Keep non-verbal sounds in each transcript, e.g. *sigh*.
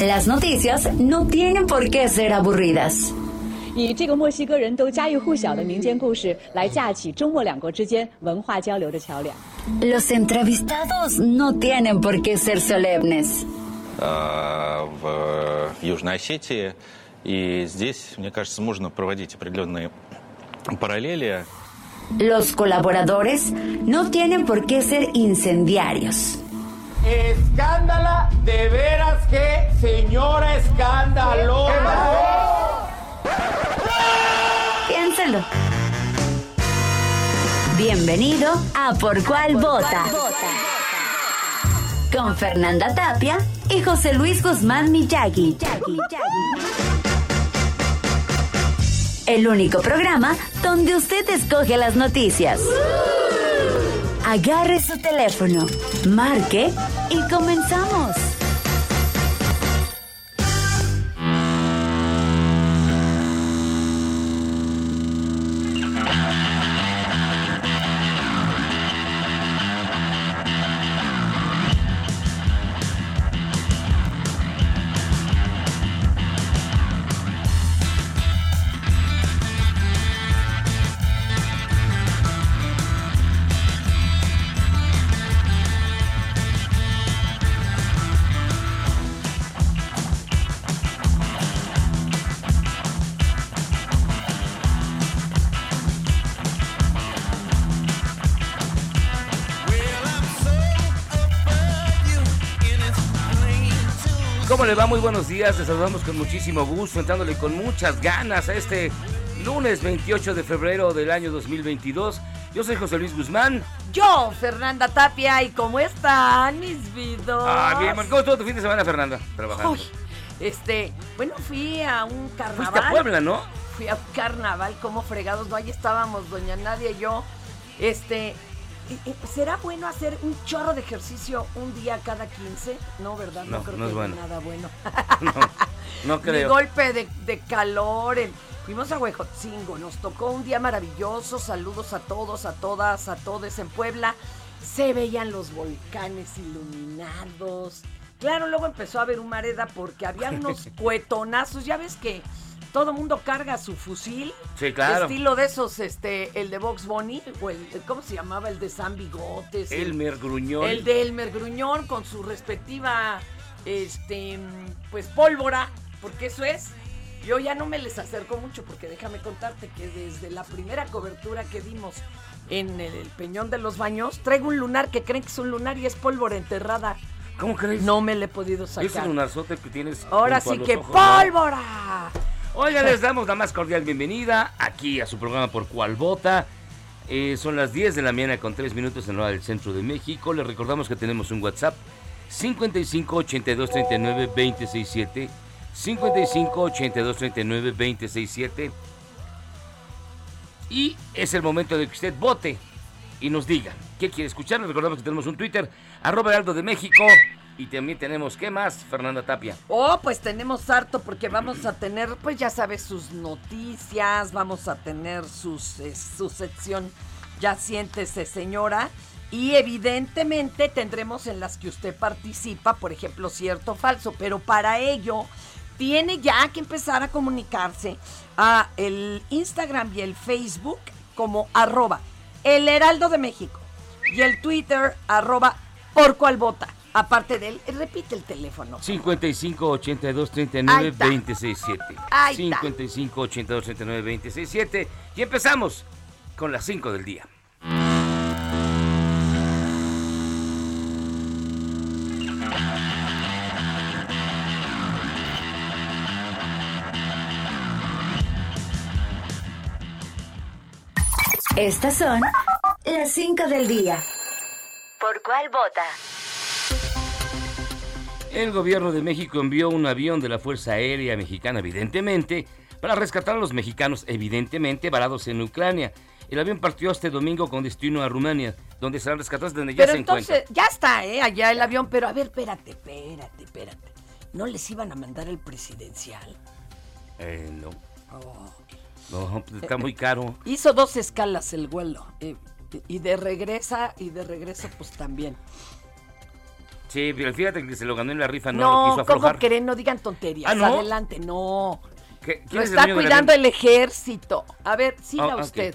Las noticias no tienen por qué ser aburridas. 以这个墨西哥人都家喻户晓的民间故事来架起中墨两国之间文化交流的桥梁。 Los entrevistados no tienen por qué ser solemnes. э, в Южной Осетии. И здесь, мне кажется, можно проводить определенные параллели. Los colaboradores no tienen por qué ser incendiarios. Escándala, de veras que señora escandalosa. Piénselo. Bienvenido a Por Cuál Vota. Con Fernanda Tapia y José Luis Guzmán Miyagi. El único programa donde usted escoge las noticias. Agarre su teléfono, marque y comenzamos. Le va? Muy buenos días. Les saludamos con muchísimo gusto, entrándole con muchas ganas a este lunes 28 de febrero del año 2022. Yo soy José Luis Guzmán. Yo, Fernanda Tapia, ¿y cómo están mis vidos? Ah, bien, ¿cómo estuvo tu fin de semana, Fernanda? Trabajando. Uy, este, bueno, fui a un carnaval. Fuiste a Puebla, ¿no? Fui a un carnaval, como fregados, no, ahí estábamos, doña Nadia y yo. Este, ¿será bueno hacer un chorro de ejercicio un día cada 15? No, ¿verdad? No, creo no que es bueno. nada bueno. *laughs* No, no *laughs* creo. golpe de, de calor. fuimos a Huejotzingo, nos tocó un día maravilloso. Saludos a todos, a todas, a todos en Puebla. Se veían los volcanes iluminados. Claro, luego empezó a haber humareda porque había *laughs* unos cuetonazos. Ya ves que todo mundo carga su fusil. Sí, claro. Estilo de esos, este, el de Box Bunny, o el, ¿cómo se llamaba? El de San Bigotes. el- Elmer Gruñón. el de Elmer Gruñón con su respectiva, este, pues pólvora, porque eso es. Yo ya no me les acerco mucho porque déjame contarte que desde la primera cobertura que dimos en el, Peñón de los Baños, traigo un lunar que creen que es un lunar y es pólvora enterrada. ¿Cómo crees? No me le he podido sacar. lunarzote que tienes. Ahora sí que ojos, ¿no? Oiga, les damos la más cordial bienvenida aquí a su programa Por Cual Vota. Eh, son las 10 de la mañana con 3 minutos en hora del centro de México. Les recordamos que tenemos un WhatsApp 55 82 39 267 55 82 39 267 y es el momento de que usted vote y nos diga qué quiere escuchar. Recordamos que tenemos un Twitter, arroba Heraldo de México. Y también tenemos, ¿qué más? Fernanda Tapia. Oh, pues tenemos harto porque vamos a tener, pues ya sabes, sus noticias, vamos a tener sus, eh, su sección Ya siéntese señora y evidentemente tendremos en las que usted participa, por ejemplo, cierto o falso, pero para ello tiene ya que empezar a comunicarse a el Instagram y el Facebook como arroba el Heraldo de México y el Twitter arroba por cual vota. Aparte de él, repite el teléfono. 55 82 Ahí 39 está. 267. Ahí está. 55 82 39 267. Y empezamos con las 5 del día. Estas son las 5 del día. ¿Por cuál vota? El gobierno de México envió un avión de la Fuerza Aérea Mexicana, evidentemente, para rescatar a los mexicanos, evidentemente, varados en Ucrania. El avión partió este domingo con destino a Rumania, donde serán rescatados donde ya Pero se entonces, encuentran. ya está, ¿eh? Allá el avión, pero a ver, espérate, espérate, espérate. ¿No les iban a mandar el presidencial? Eh, no, Oh. no, pues está muy caro. *laughs* Hizo dos escalas el vuelo. eh, y de regresa, y de regreso, pues también. Sí, pero fíjate que se lo ganó en la rifa, no, lo No, quiso ¿cómo aflojar. creen? No digan tonterías. Ah, ¿no? Adelante, no. ¿Qué- quién Lo el está cuidando el ejército. A ver, siga ok. usted.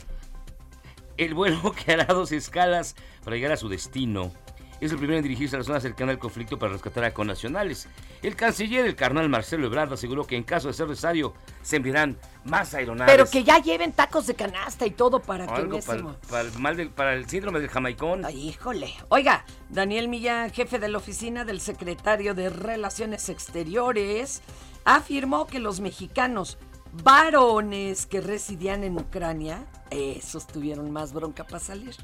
El vuelo *laughs* que hará dos escalas para llegar a su destino. Es el primero en dirigirse a la zona cercana al conflicto para rescatar a connacionales. El canciller, el carnal Marcelo Ebrard, aseguró que en caso de ser necesario se enviarán más aeronaves. Pero que ya lleven tacos de canasta y todo para que Algo para, el mal del- para el síndrome del jamaicón. Ay, híjole. Oiga, Daniel Millán, jefe de la oficina del secretario de Relaciones Exteriores, afirmó que los mexicanos varones que residían en Ucrania, esos tuvieron más bronca para salir,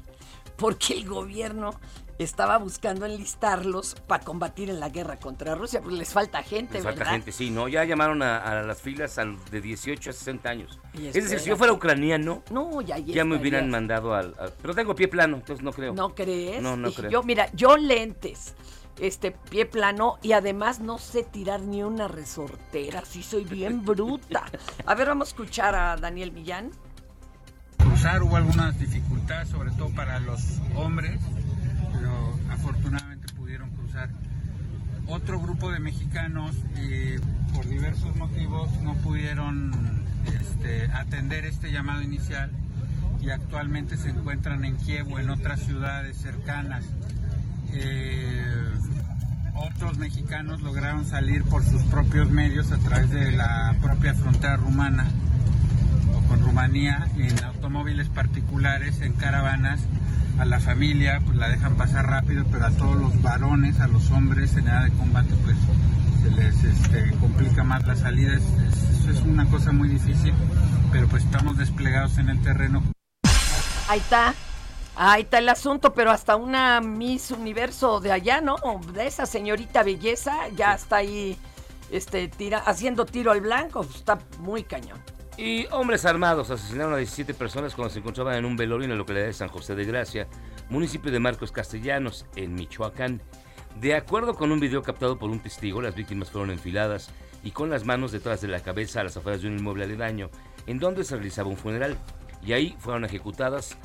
porque el gobierno estaba buscando enlistarlos para combatir en la guerra contra Rusia, pues les falta gente, Les falta ¿verdad? gente, sí, ¿no? Ya llamaron a, a las filas a de 18 a 60 años. Es decir, si yo fuera ucraniano, No, ya ya me hubieran mandado al, al- Pero tengo pie plano, entonces no creo. ¿No crees? No, no Y creo. Yo, mira, yo lentes, este pie plano y además no sé tirar ni una resortera, sí soy bien *laughs* bruta. A ver, vamos a escuchar a Daniel Millán. cruzar hubo algunas dificultades, sobre todo para los hombres, pero afortunadamente pudieron cruzar. Otro grupo de mexicanos, eh, por diversos motivos, no pudieron este, atender este llamado inicial y actualmente se encuentran en Kiev o en otras ciudades cercanas. Eh, otros mexicanos lograron salir por sus propios medios a través de la propia frontera rumana o con Rumanía en automóviles particulares, en caravanas. A la familia pues la dejan pasar rápido, pero a todos los varones, a los hombres en edad de combate pues se les este, complica más la salida. Es, es- es una cosa muy difícil, pero pues estamos desplegados en el terreno Ahí está. Ahí está el asunto, pero hasta una Miss Universo de allá, ¿no? De esa señorita belleza, ya está ahí este, tira, haciendo tiro al blanco. pues, Está muy cañón. Y hombres armados asesinaron a 17 personas cuando se encontraban en un velorio en la localidad de San José de Gracia, municipio de Marcos Castellanos, en Michoacán. De acuerdo con un video captado por un testigo, las víctimas fueron enfiladas y con las manos detrás de la cabeza a las afueras de un inmueble aledaño, en donde se realizaba un funeral. Y ahí fueron ejecutadas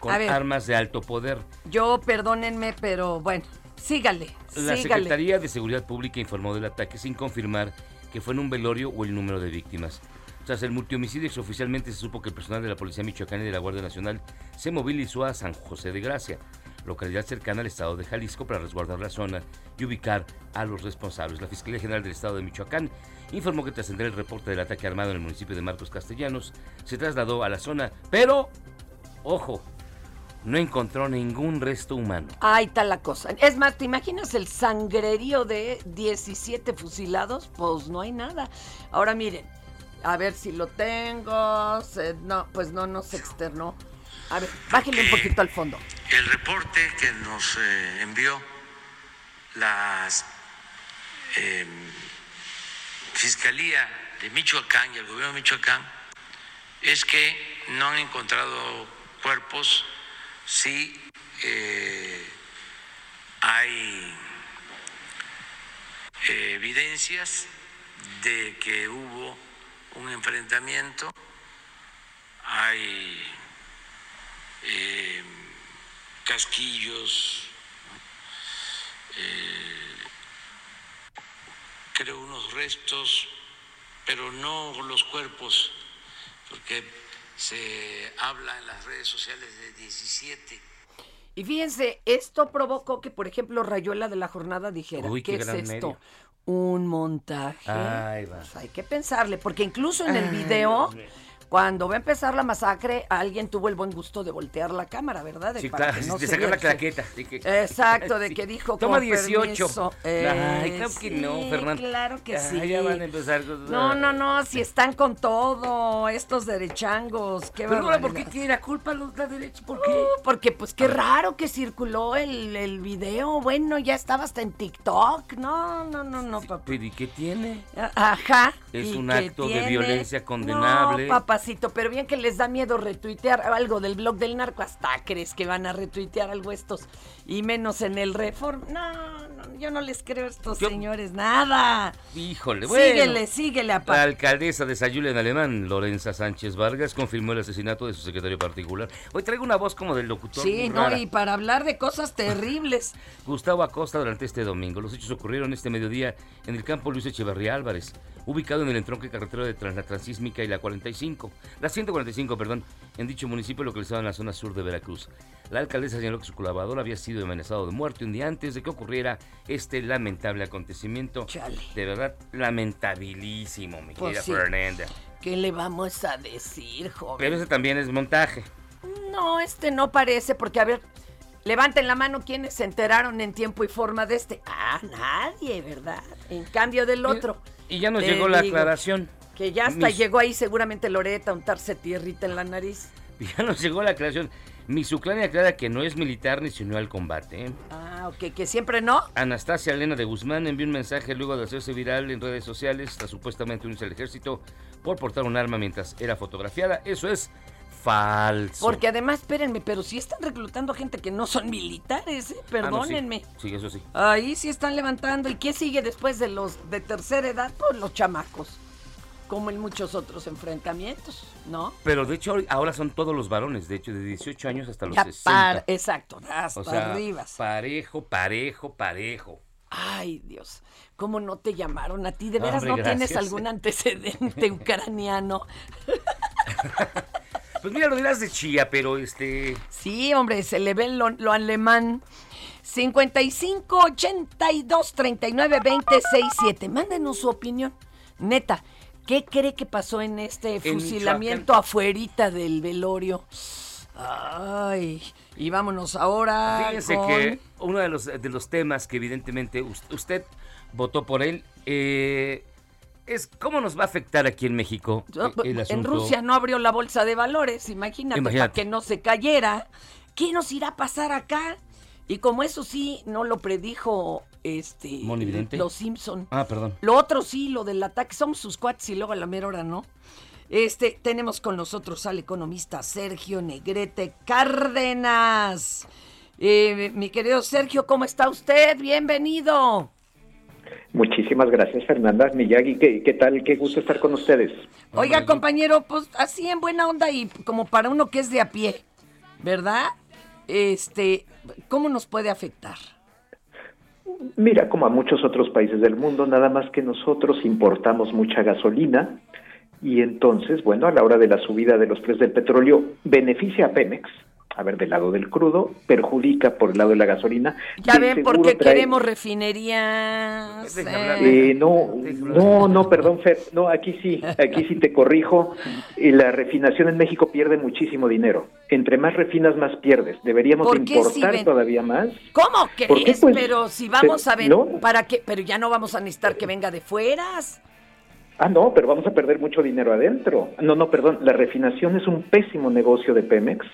con ver. armas de alto poder. Yo, perdónenme, pero bueno, sígale, La sígale. Secretaría de Seguridad Pública informó del ataque sin confirmar que fue en un velorio o el número de víctimas. Tras el multihomicidio, oficialmente se supo que el personal de la Policía Michoacana y de la Guardia Nacional se movilizó a San José de Gracia, localidad cercana al estado de Jalisco, para resguardar la zona y ubicar a los responsables. La Fiscalía General del Estado de Michoacán informó que tras el reporte del ataque armado en el municipio de Marcos Castellanos, se trasladó a la zona, pero, ojo, no encontró ningún resto humano. Ahí está la cosa. Es más, ¿te imaginas el sangrerío de 17 fusilados? Pues no hay nada. Ahora miren, a ver si lo tengo. No, pues no nos externó. A ver, bájenle un poquito al fondo. El reporte que nos eh, envió la eh, Fiscalía de Michoacán y el gobierno de Michoacán es que no han encontrado cuerpos, sí eh, hay eh, evidencias de que hubo un enfrentamiento, hay eh, casquillos, eh, creo unos restos, pero no los cuerpos, porque se habla en las redes sociales de 17. Y fíjense, esto provocó que, por ejemplo, Rayuela de la Jornada dijera, Uy, qué ¿qué, es esto? medio. Un montaje. Va. Pues hay que pensarle, porque incluso en el video. Cuando va a empezar la masacre, alguien tuvo el buen gusto de voltear la cámara, ¿verdad? De, Sí, para claro, que no sacar la claqueta. que- Exacto, de *laughs* Sí. que dijo Toma con 18. permiso. Ay, claro Eh, que no, sí, Fernando. Claro que Ay, sí. ya van a empezar No, no, no, *laughs* si están con todo, estos derechangos, qué Pero ahora, ¿por qué tiene la culpa los la derecha? ¿Por qué? Uh, porque pues qué raro que circuló el, el video, bueno, ya estaba hasta en TikTok, no, no, no, no, papá. Pero ¿y qué tiene? Ajá. Es un acto de violencia condenable. No, pero bien que les da miedo retuitear algo del blog del narco, hasta crees que van a retuitear algo estos, y menos en el Reform. No, no, yo no les creo a estos Yo- señores, nada. Híjole, bueno. Síguele, síguele, La apá. alcaldesa de Sayula en Alemán, Lorenza Sánchez Vargas, confirmó el asesinato de su secretario particular. Hoy traigo una voz como del locutor. Sí, no, y para hablar de cosas *laughs* terribles. Gustavo Acosta durante este domingo. Los hechos ocurrieron este mediodía en el campo Luis Echeverría Álvarez, ubicado en el entronque carretero de Trans- la Transísmica y la 45, la 145, perdón, en dicho municipio localizado en la zona sur de Veracruz. La alcaldesa señaló que su colaborador había sido amenazado de muerte un día antes de que ocurriera este lamentable acontecimiento. Chale. De verdad, lamentabilísimo, mi Pues querida sí. Fernanda. ¿Qué le vamos a decir, joven? Pero ese también es montaje. No, este no parece, porque a ver, levanten la mano quienes se enteraron en tiempo y forma de este. Ah, nadie, ¿verdad? En cambio del otro. Y ya nos Te llegó la aclaración. Que ya hasta Mis- llegó ahí seguramente Loreta a untarse tierrita en la nariz. *laughs* Ya nos llegó la aclaración. Misuclania aclara que no es militar ni se unió al combate. ¿eh? Ah, ok, que siempre no. Anastasia Elena de Guzmán envió un mensaje luego de hacerse viral en redes sociales tras supuestamente unirse al ejército por portar un arma mientras era fotografiada. Eso es falso. Porque además, espérenme, pero sí están reclutando gente que no son militares, ¿eh? Ah, no, sí. Perdónenme. Sí, eso sí. Ahí sí están levantando. ¿Y qué sigue después de los de tercera edad? Pues los chamacos. Como en muchos otros enfrentamientos, ¿no? Pero de hecho ahora son todos los varones, de hecho, de 18 años hasta los Ya 60. par- exacto, hasta o sea, arriba. parejo, parejo, parejo. Ay, Dios, ¿cómo no te llamaron a ti? ¿De veras Hombre, no tienes algún antecedente *laughs* ucraniano? *laughs* Pues mira, lo dirás de chía, pero este... Sí, hombre, se le ve lo, lo alemán. 55 82 39 26 7. Mándenos su opinión. Neta, ¿qué cree que pasó en este En fusilamiento afuerita del velorio? Ay, y vámonos ahora. Fíjense con- que uno de los, de los temas que evidentemente us- usted votó por él eh, es cómo nos va a afectar aquí en México en. Rusia no abrió la bolsa de valores, imagínate, para Imagínate. que no se cayera. ¿Qué nos irá a pasar acá? Y como eso sí no lo predijo este los Simpson. Ah, perdón. Lo otro sí, lo del ataque, somos sus cuates y luego a la mera hora no. Este, tenemos con nosotros al economista Sergio Negrete Cárdenas. Eh, mi querido Sergio, ¿cómo está usted? Bienvenido. Muchísimas gracias, Fernanda Miyagi. ¿Qué, ¿Qué tal? Qué gusto estar con ustedes. Oiga, compañero, pues así en buena onda y como para uno que es de a pie, ¿verdad? Este, ¿cómo nos puede afectar? Mira, como a muchos otros países del mundo, nada más que nosotros importamos mucha gasolina y entonces, bueno, a la hora de la subida de los precios del petróleo, beneficia a Pemex, a ver, del lado del crudo, perjudica por el lado de la gasolina. Ya ven por qué trae- queremos refinerías. Eh. Eh, no, no, no, perdón, Fer, no, aquí sí, aquí sí te corrijo. La refinación en México pierde muchísimo dinero. Entre más refinas, más pierdes. Deberíamos ¿Por qué si importar ven- todavía más. ¿Cómo ¿Por qué? crees? Pues, pero si vamos a ver, no. ¿para qué? Pero ya no vamos a necesitar que venga de fueras. Ah, no, pero vamos a perder mucho dinero adentro. No, no, perdón, la refinación es un pésimo negocio de Pemex.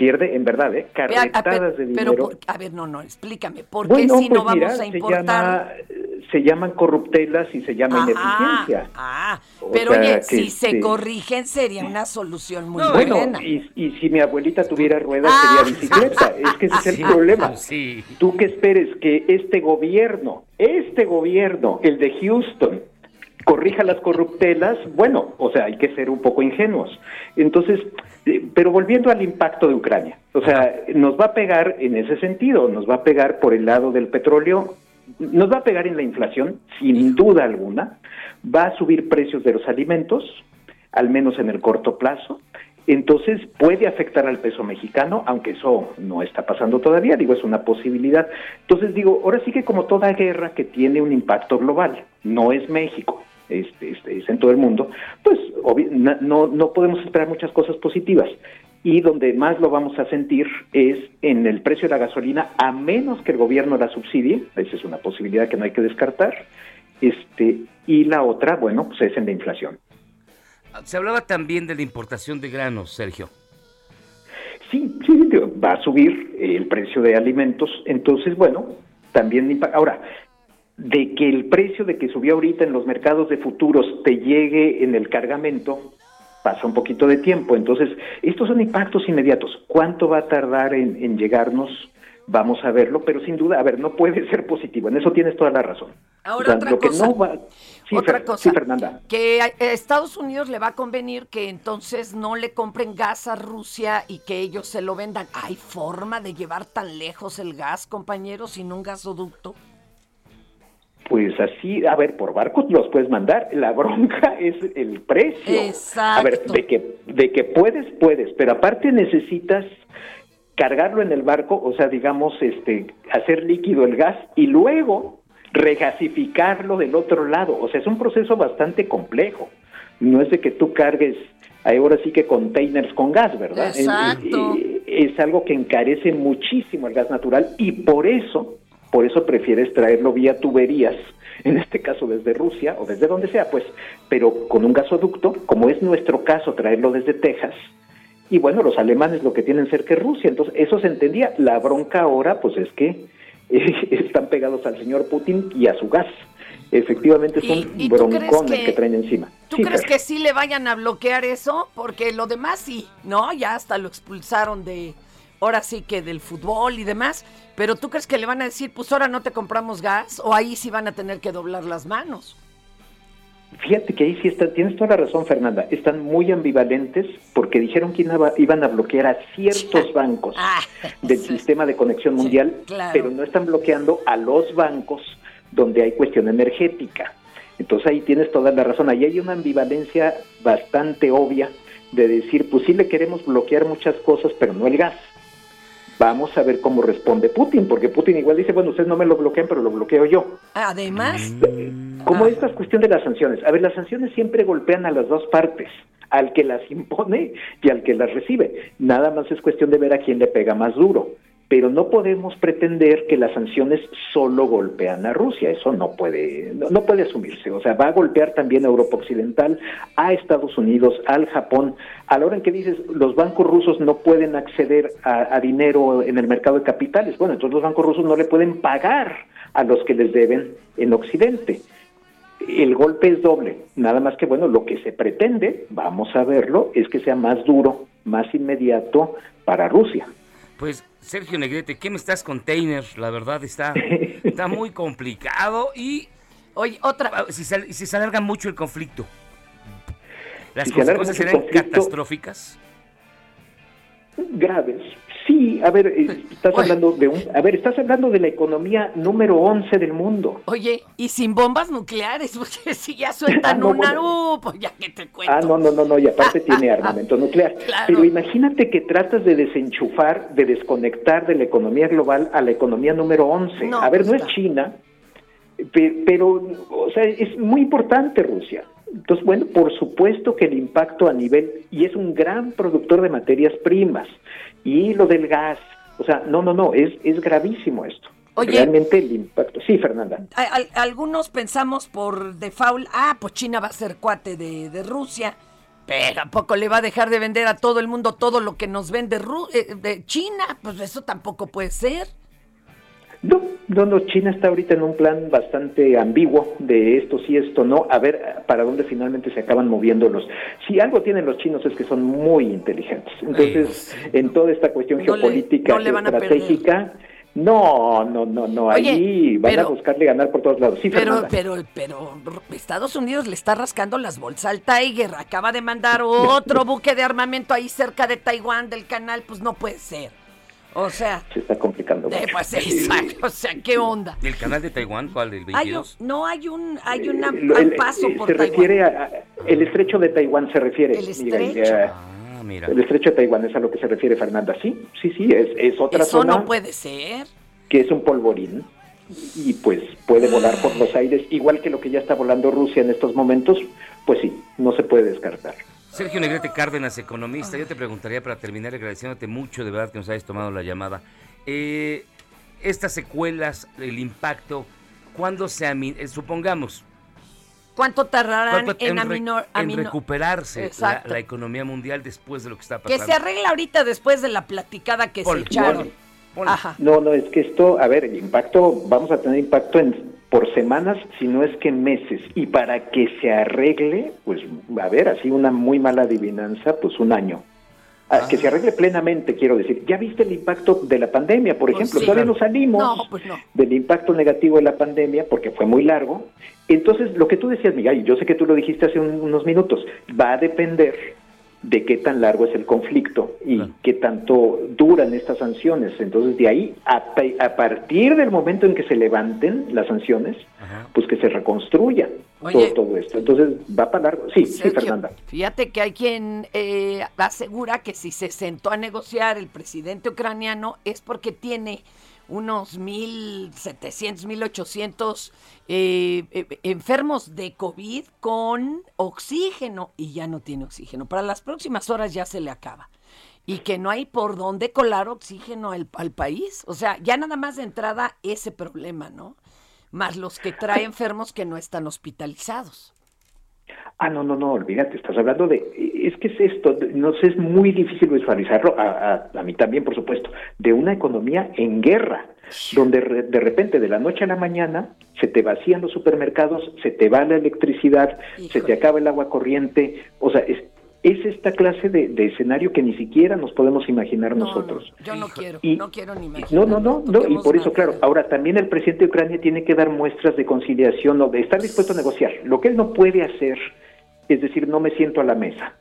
Pierde, en verdad, ¿eh? A, carretadas de pero, dinero. por- a ver, no, no, explícame. ¿Por bueno, qué si no pues mira, vamos a se, importar? llama, eh, se llaman corruptelas y se llama Ajá, ineficiencia. ah, O pero sea, oye, que si se sí. corrigen sería una solución muy bueno, buena. y, y si mi abuelita tuviera ruedas Ah. sería bicicleta. *laughs* Es que ese es el Sí, problema. Sí. Tú que esperes que este gobierno, este gobierno, el de Houston, corrija las corruptelas, bueno, o sea, hay que ser un poco ingenuos. Entonces, eh, pero volviendo al impacto de Ucrania, o sea, nos va a pegar en ese sentido, nos va a pegar por el lado del petróleo, nos va a pegar en la inflación, sin duda alguna, va a subir precios de los alimentos, al menos en el corto plazo. Entonces puede afectar al peso mexicano, aunque eso no está pasando todavía, digo, es una posibilidad. Entonces digo, ahora sí que como toda guerra que tiene un impacto global, no es México, este, este, es en todo el mundo, pues no, no podemos esperar muchas cosas positivas. Y donde más lo vamos a sentir es en el precio de la gasolina, a menos que el gobierno la subsidie, esa es una posibilidad que no hay que descartar, este, y la otra, bueno, pues es en la inflación. Se hablaba también de la importación de granos, Sergio. Sí, sí, va a subir el precio de alimentos, entonces, bueno, también... Ahora, de que el precio de que subió ahorita en los mercados de futuros te llegue en el cargamento, pasa un poquito de tiempo. Entonces, estos son impactos inmediatos. ¿Cuánto va a tardar en, llegarnos? Vamos a verlo, pero sin duda, a ver, no puede ser positivo. En eso tienes toda la razón. Ahora, otra cosa. otra cosa. Fernanda. Que a Estados Unidos le va a convenir que entonces no le compren gas a Rusia y que ellos se lo vendan. ¿Hay forma de llevar tan lejos el gas, compañeros, sin un gasoducto? Pues así, a ver, por barcos los puedes mandar, la bronca *laughs* es el precio. Exacto. A ver, de que, de que puedes, puedes, pero aparte necesitas cargarlo en el barco, o sea, digamos, este, hacer líquido el gas y luego regasificarlo del otro lado. O sea, es un proceso bastante complejo. No es de que tú cargues ahora sí que containers con gas, ¿verdad? Exacto. es algo que encarece muchísimo el gas natural y por eso por eso prefieres traerlo vía tuberías, *laughs* en este caso desde Rusia o desde donde sea, pues, pero con un gasoducto, como es nuestro caso traerlo desde Texas, y bueno, los alemanes lo que tienen cerca es Rusia, entonces eso se entendía. La bronca ahora, pues es que *laughs* están pegados al señor Putin y a su gas. Efectivamente es un broncón que, el que traen encima. ¿Tú crees que sí le vayan a bloquear eso? Porque lo demás sí, ¿no? Ya hasta lo expulsaron de, ahora sí que del fútbol y demás, pero ¿tú crees que le van a decir, pues ahora no te compramos gas? ¿O ahí sí van a tener que doblar las manos? Fíjate que ahí sí está, tienes toda la razón, Fernanda. Están muy ambivalentes porque dijeron que iban a bloquear a ciertos *laughs* bancos ah, del sistema de conexión mundial, pero no están bloqueando a los bancos donde hay cuestión energética. Entonces ahí tienes toda la razón. Ahí hay una ambivalencia bastante obvia de decir, pues sí le queremos bloquear muchas cosas, pero no el gas. Vamos a ver cómo responde Putin, porque Putin igual dice, bueno, ustedes no me lo bloquean, pero lo bloqueo yo. Además. Como esta cuestión de las sanciones. A ver, las sanciones siempre golpean a las dos partes, al que las impone y al que las recibe. Nada más es cuestión de ver a quién le pega más duro pero no podemos pretender que las sanciones solo golpean a Rusia, eso no puede, no, puede asumirse, o sea, va a golpear también a Europa Occidental, a Estados Unidos, al Japón, a la hora en que dices los bancos rusos no pueden acceder a, dinero en el mercado de capitales, bueno, entonces los bancos rusos no le pueden pagar a los que les deben en Occidente. El golpe es doble, nada más que bueno, lo que se pretende, vamos a verlo, es que sea más duro, más inmediato para Rusia. Pues Sergio Negrete, ¿qué me estás containers? La verdad está, *laughs* está muy complicado y... Oye, otra... Ah, si se, si se alarga mucho el conflicto, ¿las consecuencias serán catastróficas? Graves, Sí, a ver, eh, estás hablando de un, a ver, estás hablando de la economía número 11 del mundo. Oye, y sin bombas nucleares, *laughs* porque si ya sueltan ah, una, uh, pues ya que te cuento. Ah, no, no, no, no, y aparte *laughs* tiene armamento nuclear. Pero imagínate que tratas de desenchufar, de desconectar de la economía global a la economía número 11. a ver, no es China, pero, o sea, es muy importante Rusia. Entonces, bueno, por supuesto que el impacto a nivel, y es un gran productor de materias primas, y lo del gas, o sea, no, no, no, es, es gravísimo esto. Oye, Realmente el impacto. Sí, Fernanda. algunos pensamos por default, ah, pues China va a ser cuate de, de Rusia, pero tampoco le va a dejar de vender a todo el mundo todo lo que nos vende eh, de China, pues eso tampoco puede ser. No, no, no, China está ahorita en un plan bastante ambiguo de esto sí, esto no, a ver para dónde finalmente se acaban moviendo los. Si algo tienen los chinos es que son muy inteligentes. Entonces, en toda esta cuestión geopolítica estratégica, no, no, no, no, ahí van a buscarle ganar por todos lados. Sí, pero, pero, pero Estados Unidos le está rascando las bolsas al Tiger, acaba de mandar *laughs* otro buque de armamento ahí cerca de Taiwán del canal, pues no puede ser. O sea. Se está complicando. Eh, pues *laughs* exacto. O sea, ¿qué onda? ¿El canal de Taiwán? ¿Cuál? ¿El 22? no, hay un, hay una, eh, paso eh, por se refiere a, el estrecho de Taiwán se refiere. El estrecho. ah, mira. El estrecho de Taiwán es a lo que se refiere Fernanda. Sí, sí, sí, es, es otra Eso zona. no puede ser. Que es un polvorín. y pues puede volar por los aires, igual que lo que ya está volando Rusia en estos momentos, pues sí, no se puede descartar. Sergio Negrete Cárdenas, economista, yo te preguntaría para terminar agradeciéndote mucho de verdad que nos hayas tomado la llamada. Eh, estas secuelas, el impacto, ¿cuándo se eh, supongamos? ¿Cuánto tardarán en, en, recuperarse la, economía mundial después de lo que está pasando? Que se arregla ahorita después de la platicada que se echaron. No, no, es que esto, a ver, el impacto, vamos a tener impacto en por semanas, si no es que meses. Y para que se arregle, pues, a ver, así una muy mala adivinanza, pues un año. Ah, que se arregle plenamente, quiero decir. ¿Ya viste el impacto de la pandemia, por pues ejemplo? Todavía no salimos pues del impacto negativo de la pandemia porque fue muy largo. Entonces, lo que tú decías, Miguel, y yo sé que tú lo dijiste hace unos minutos, va a depender de qué tan largo es el conflicto y qué tanto duran estas sanciones. Entonces, de ahí, a, a, partir del momento en que se levanten las sanciones, pues que se reconstruya todo, esto. Entonces, va para largo. Sí, sí, Fernanda. Fíjate que hay quien eh, asegura que si se sentó a negociar el presidente ucraniano es porque tiene unos 1.700, 1.800 eh, eh, enfermos de COVID con oxígeno y ya no tiene oxígeno. Para las próximas horas ya se le acaba. Y que no hay por dónde colar oxígeno al, al país. O sea, ya nada más de entrada ese problema, ¿no? Más los que trae enfermos que no están hospitalizados. Ah, no, no, no, olvídate, estás hablando de, es que es esto, no sé, es muy difícil visualizarlo, a, a, mí también, por supuesto, de una economía en guerra, donde de repente, de la noche a la mañana, se te vacían los supermercados, se te va la electricidad, se te acaba el agua corriente, o sea, es, es esta clase de, escenario que ni siquiera nos podemos imaginar nosotros. yo no quiero, no quiero ni imaginar. No, no, no, no y por eso, claro, ahora también el presidente de Ucrania tiene que dar muestras de conciliación o de estar dispuesto a negociar. Lo que él no puede hacer es decir, no me siento a la mesa.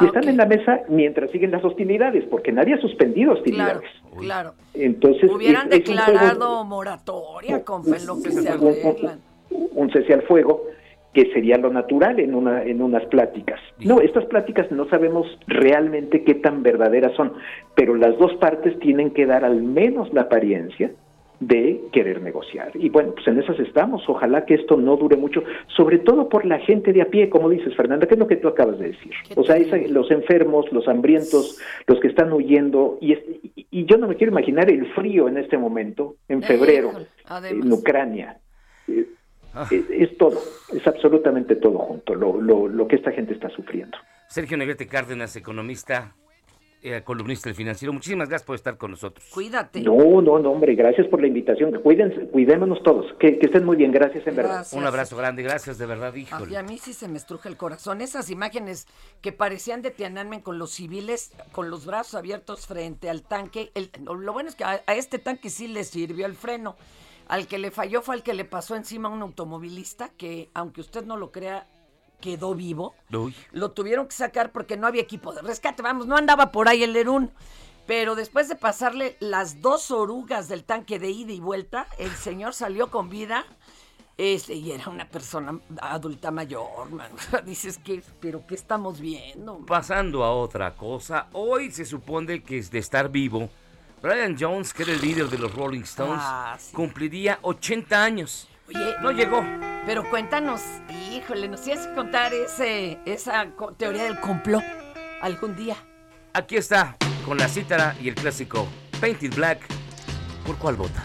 Y ah, están en la mesa mientras siguen las hostilidades, porque nadie ha suspendido hostilidades. Claro, claro. Entonces, Hubieran declarado moratoria con lo que se arreglan. Un cese al fuego que sería lo natural en, una, en unas pláticas. No, estas pláticas no sabemos realmente qué tan verdaderas son, pero las dos partes tienen que dar al menos la apariencia de querer negociar. Y bueno, pues en esas estamos. Ojalá que esto no dure mucho, sobre todo por la gente de a pie, como dices, Fernanda, que es lo que tú acabas de decir. O sea, los enfermos, los hambrientos, los que están huyendo. Y, y, yo no me quiero imaginar el frío en este momento, en febrero, en Ucrania. Ah. es, todo, es absolutamente todo junto, lo, lo, lo que esta gente está sufriendo. Sergio Negrete Cárdenas, economista, eh, columnista del financiero. Muchísimas gracias por estar con nosotros. Cuídate. No, no, no, hombre, gracias por la invitación. Cuídense, cuidémonos todos. Que, estén muy bien, gracias en verdad. Un abrazo grande, gracias de verdad, hijo. Y a mí sí se me estruja el corazón. Esas imágenes que parecían de Tiananmen con los civiles con los brazos abiertos frente al tanque. lo bueno es que a, a este tanque sí le sirvió el freno. Al que le falló fue al que le pasó encima a un automovilista que, aunque usted no lo crea, quedó vivo. Lo tuvieron que sacar porque no había equipo de rescate. Vamos, no andaba por ahí el Lerún. Pero después de pasarle las dos orugas del tanque de ida y vuelta, el señor salió con vida. Este, y era una persona adulta mayor, man. Dices que, pero ¿qué estamos viendo? Pasando a otra cosa, hoy se supone que es de estar vivo. Brian Jones, que era el líder de los Rolling Stones, ah, cumpliría 80 años. Oye, no llegó. Pero cuéntanos, híjole, nos tienes que contar ese, esa teoría del complot algún día. Aquí está, con la cítara y el clásico Painted Black. ¿Por cuál vota?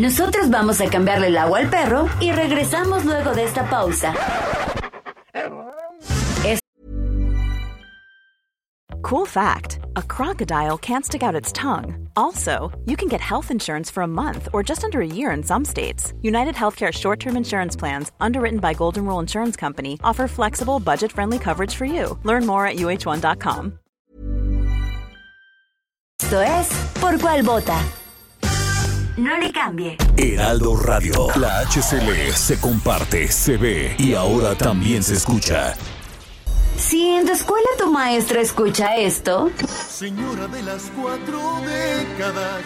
Nosotros vamos a cambiarle el agua al perro y regresamos luego de esta pausa. Cool fact a crocodile can't stick out its tongue. Also, you can get health insurance for a month or just under a year in some states. United Healthcare short term insurance plans, underwritten by Golden Rule Insurance Company, offer flexible, budget friendly coverage for you. Learn more at uh1.com. Esto es Por Cuál Vota. No le cambie. Heraldo Radio. La HCL se comparte, se ve y ahora también se escucha. Si en tu escuela tu maestra escucha esto, Señora de las cuatro décadas.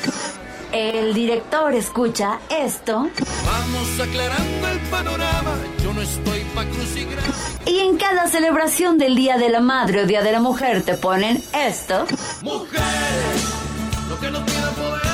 el director escucha esto, Vamos aclarando el panorama. Yo no estoy pa' crucigrama. y en cada celebración del Día de la Madre o Día de la Mujer te ponen esto, Mujeres, lo que no podemos.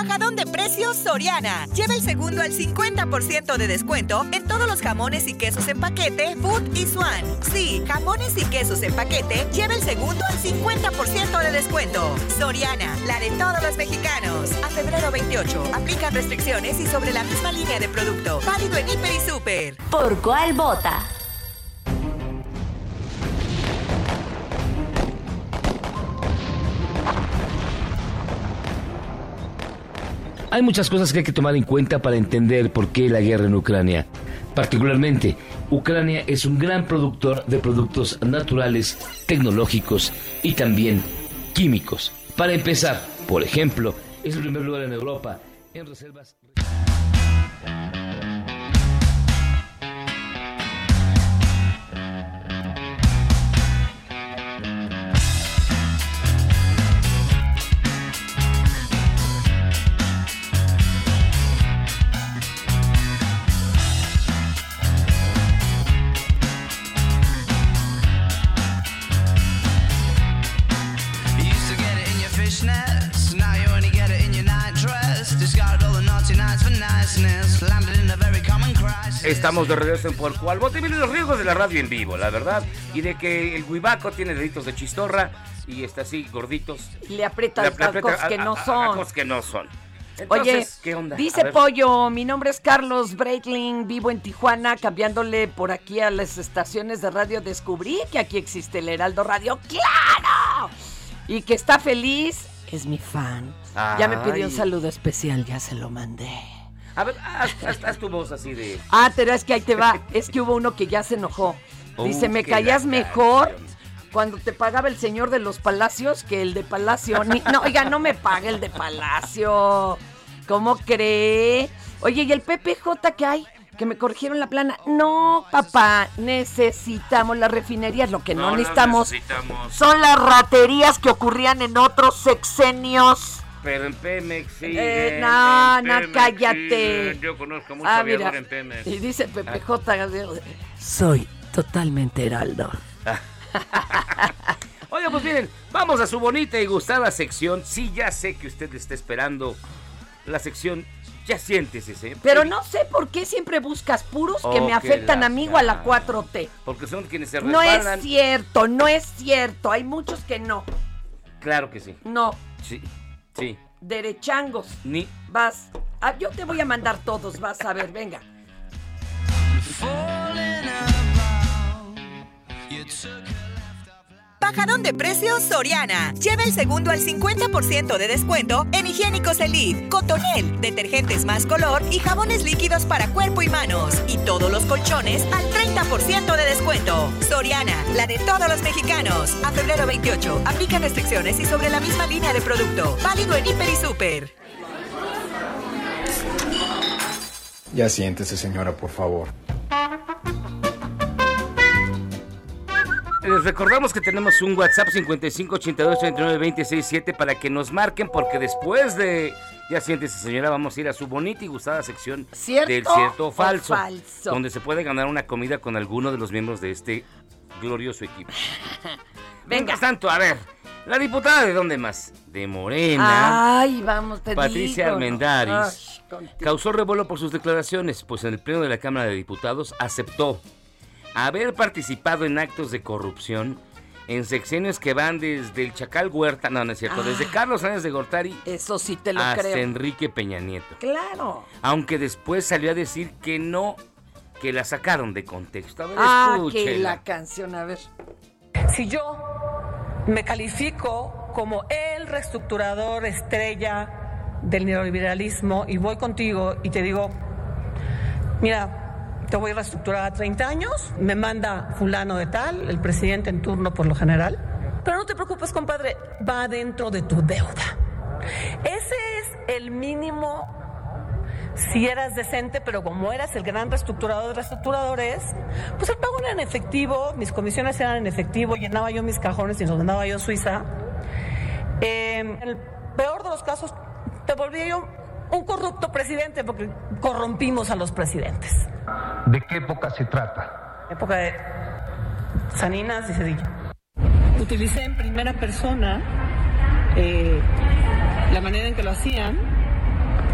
Bajadón de precios Soriana. Lleva el segundo al 50% de descuento en todos los jamones y quesos en paquete, Food y Swan. Sí, jamones y quesos en paquete, lleva el segundo al 50% de descuento. Soriana, la de todos los mexicanos. A febrero 28, aplican restricciones y sobre la misma línea de producto. Válido en Hiper y Super. ¿Por cuál vota? Hay muchas cosas que hay que tomar en cuenta para entender por qué la guerra en Ucrania. Particularmente, Ucrania es un gran productor de productos naturales, tecnológicos y también químicos. Para empezar, por ejemplo, es el primer lugar en Europa en reservas. Estamos de regreso en Por Cual miren los riesgos de la radio en vivo, la verdad. Y de que el huibaco tiene deditos de chistorra y está así gorditos. Le aprieta Le las cosas aprieta que a- no a- a son. que no son. Oye, ¿qué onda? Dice. Pollo, mi nombre es Carlos Breitling, vivo en Tijuana, cambiándole por aquí a las estaciones de radio, descubrí que aquí existe el Heraldo Radio, ¡claro! Y que está feliz, es mi fan. Ya me pidió un saludo especial, ya se lo mandé. A ver, haz, haz- haz tu voz así de... Ah, pero es que ahí te va, es que hubo uno que ya se enojó. Dice, Uh, me la mejor cuando te pagaba el señor de los palacios que el de Palacio. Ni- no, oiga, no me paga el de Palacio. ¿Cómo cree? Oye, ¿y el PPJ que hay? Que me corrigieron la plana. No, papá, necesitamos las refinerías. Lo que no, No, no necesitamos necesitamos. son las raterías que ocurrían en otros sexenios. Pero en Pemex sí. Eh, no, no, Pemex cállate. sí, Yo conozco mucho Ah, aviador mira, en Pemex. y dice PPJ, soy totalmente heraldo. *laughs* Oiga, pues miren, vamos a su bonita y gustada sección. Sí, ya sé que usted está esperando la sección. Ya siéntese, señor. Pero no sé por qué siempre buscas puros que me afectan a mí o a la lástima. 4T. Porque son quienes se No resbalan. es cierto, no es cierto. Hay muchos que no. Claro que sí. No, Sí, sí. derechangos. Ni. Vas. Ah, yo te voy a mandar todos, vas a ver, venga. Bajadón de precios Soriana. Lleva el segundo al 50% de descuento en higiénicos Elite, Cotonel, detergentes más color y jabones líquidos para cuerpo y manos. Y todos los colchones al 30% de descuento. Soriana, la de todos los mexicanos. A febrero 28, aplica restricciones y sobre la misma línea de producto. Válido en Hiper y Super. Ya siéntese, señora, por favor. Les recordamos que tenemos un WhatsApp 5582392067 para que nos marquen porque después de ya siéntese señora vamos a ir a su bonita y gustada sección ¿Cierto del cierto o falso, falso? donde se puede ganar una comida con alguno de los miembros de este glorioso equipo. *laughs* Venga tanto, a ver, la diputada de dónde más? De Morena. Ay, vamos, te Patricia digo, causó revuelo por sus declaraciones, pues en el pleno de la Cámara de Diputados aceptó haber participado en actos de corrupción en sexenios que van desde el Chacal Huerta, no, no es cierto, desde Ah. Carlos Sáenz de Gortari Eso sí te lo hasta creo. Enrique Peña Nieto. Claro. Aunque después salió a decir que no, que la sacaron de contexto. A ver, Ah, que la canción, a ver. Si yo me califico como el reestructurador estrella del neoliberalismo y voy contigo y te digo, mira, te voy a reestructurar a 30 años, me manda fulano de tal, el presidente en turno por lo general, pero no te preocupes, compadre, va dentro de tu deuda. Ese es el mínimo si eras decente, pero como eras el gran reestructurador de reestructuradores, pues el pago era en efectivo, mis comisiones eran en efectivo, llenaba yo mis cajones y los mandaba yo a Suiza. Eh, en el peor de los casos, te volví yo un corrupto presidente porque corrompimos a los presidentes. ¿De qué época se trata? Época de Saninas y Cedillo. Utilicé en primera persona eh, la manera en que lo hacían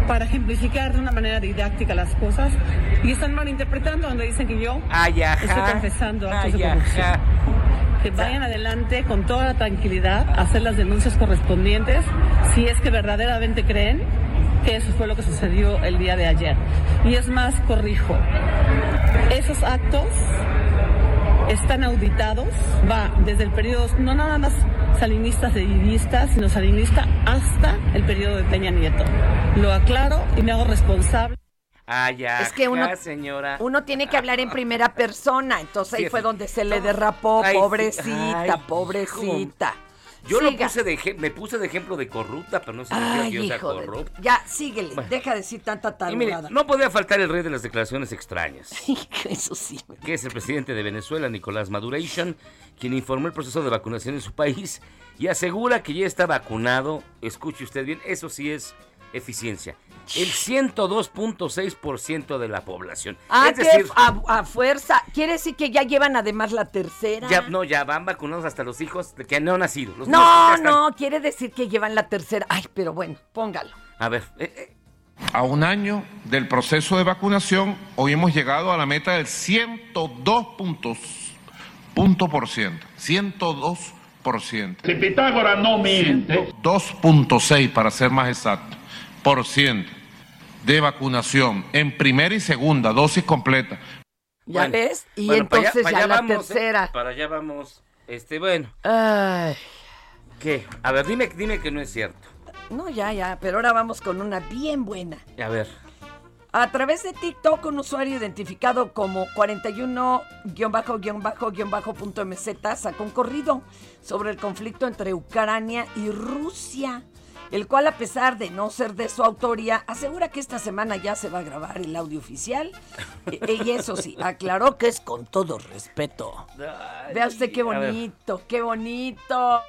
para ejemplificar de una manera didáctica las cosas y están malinterpretando donde dicen que yo Ay, estoy confesando actos de corrupción. ajá. Que vayan adelante con toda la tranquilidad a hacer las denuncias correspondientes si es que verdaderamente creen eso fue lo que sucedió el día de ayer. Y es más, corrijo, esos actos están auditados, va desde el periodo, no nada más salinistas de sino salinista hasta el periodo de Peña Nieto. Lo aclaro y me hago responsable. Ay, Es que uno, señora. uno tiene que hablar en primera persona, entonces ahí fue sí. donde se le derrapó, Ay, sí. pobrecita, Ay, pobrecita. Yo lo puse de me puse de ejemplo de corrupta, pero no significa que yo sea de- corrupta. Ya, síguele, Bueno. deja de decir tanta tarugada. no podía faltar el rey de las declaraciones extrañas. *laughs* Eso sí. Que es el presidente de Venezuela, Nicolás Maduration, quien informó el proceso de vacunación en su país y asegura que ya está vacunado. Escuche usted bien, eso sí es eficiencia. El 102.6% de la población. Ah, es que decir, a, a fuerza. Quiere decir que ya llevan además la tercera. ya, no, ya van vacunados hasta los hijos que no han nacido. Los no, están- no, quiere decir que llevan la tercera. Ay, pero bueno, póngalo. A ver, eh, eh, A un año del proceso de vacunación, hoy hemos llegado a la meta del 102 puntos, punto por ciento. 102 por ciento. Si Pitágoras no miente. 2.6 para ser más exacto, ciento de vacunación en primera y segunda dosis completa. ¿Ya Bueno, ves? Y bueno, para allá- entonces para ya allá la vamos, ¿eh? tercera. Para allá vamos. Este, bueno. Ay. ¿Qué? A ver, dime, dime que no es cierto. No, ya, ya, pero ahora vamos con una bien buena. A ver. A través de TikTok, un usuario identificado como 41-mz sacó un corrido sobre el conflicto entre Ucrania y Rusia, el cual a pesar de no ser de su autoría, asegura que esta semana ya se va a grabar el audio oficial. E- e- Y eso sí, aclaró que es con todo respeto. Vea usted qué bonito, qué bonito.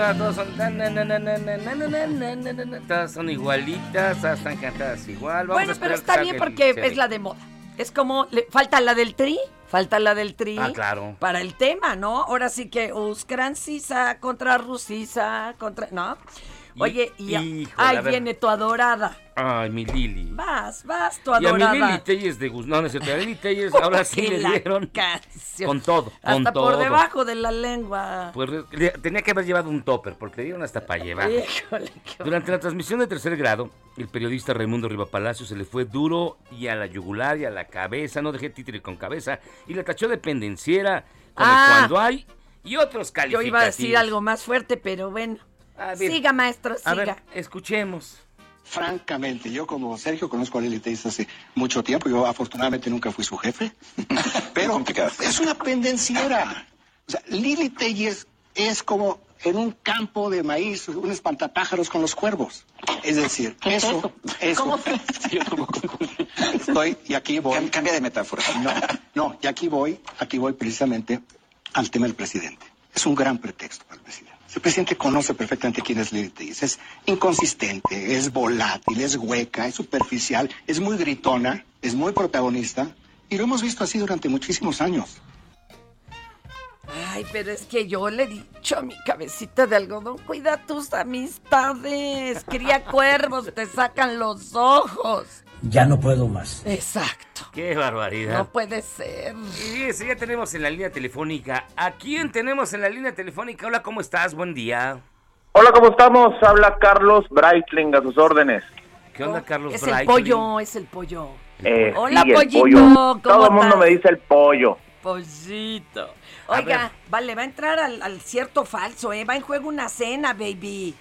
Na, na, Todas son igualitas, todas están cantadas igual. Vamos Bueno, pero está bien porque es la de moda. Es como, le falta la del tri, Falta la del tri. Ah, claro. Para el tema, ¿no? Ahora sí que Uskrancisá contra Rusisa, contra. ¿No? Oye, y. híjole, ahí viene tu adorada. Ay, mi Lili. Vas, vas, tu Y a mi Lili adorada. Telles de Gus. No, no es cierto. A Lili Telles *laughs* ahora sí le la dieron canción. con todo, con Hasta todo. por debajo de la lengua. Pues le- tenía que haber llevado un topper, porque le dieron hasta para llevar. Híjole, qué Durante la transmisión de tercer grado, el periodista Raimundo Rivapalacio se le fue duro y a la yugular y a la cabeza, no dejé títere con cabeza, y le tachó de pendenciera, como Ah. cuando hay, y otros Yo calificativos. iba a decir algo más fuerte, pero bueno. Ver. Siga, maestro, siga. A ver, escuchemos. Francamente, yo como Sergio conozco a Lili Telles hace mucho tiempo. Yo afortunadamente nunca fui su jefe. *laughs* Pero es una pendenciera. O sea, Lili Telles es como en un campo de maíz, un espantapájaros con los cuervos. Es decir, eso, eso. *laughs* Yo tampoco. Estoy, y aquí voy. Cambia de metáfora. *laughs* No, no, y aquí voy, aquí voy precisamente al tema del presidente. Es un gran pretexto para el presidente. El presidente conoce perfectamente quién es Lili Telles. Es inconsistente, es volátil, es hueca, es superficial, es muy gritona, es muy protagonista. Y lo hemos visto así durante muchísimos años. Ay, pero es que yo le he dicho a mi cabecita de algodón, cuida tus amistades, cría cuervos, te sacan los ojos. Ya no puedo más. Exacto. Qué barbaridad. No puede ser. Y fíjese, ya tenemos en la línea telefónica. ¿A quién tenemos en la línea telefónica? Hola, ¿cómo estás? Buen día. Hola, ¿cómo estamos? Habla Carlos Breitling a sus órdenes. ¿Qué onda, Carlos Es el pollo, es el pollo. Eh, Hola, sí, el pollito, pollo. ¿cómo Todo el mundo me dice el pollo. Pollito. Oiga, vale, va a entrar al, al cierto falso, ¿eh? Va en juego una cena, baby.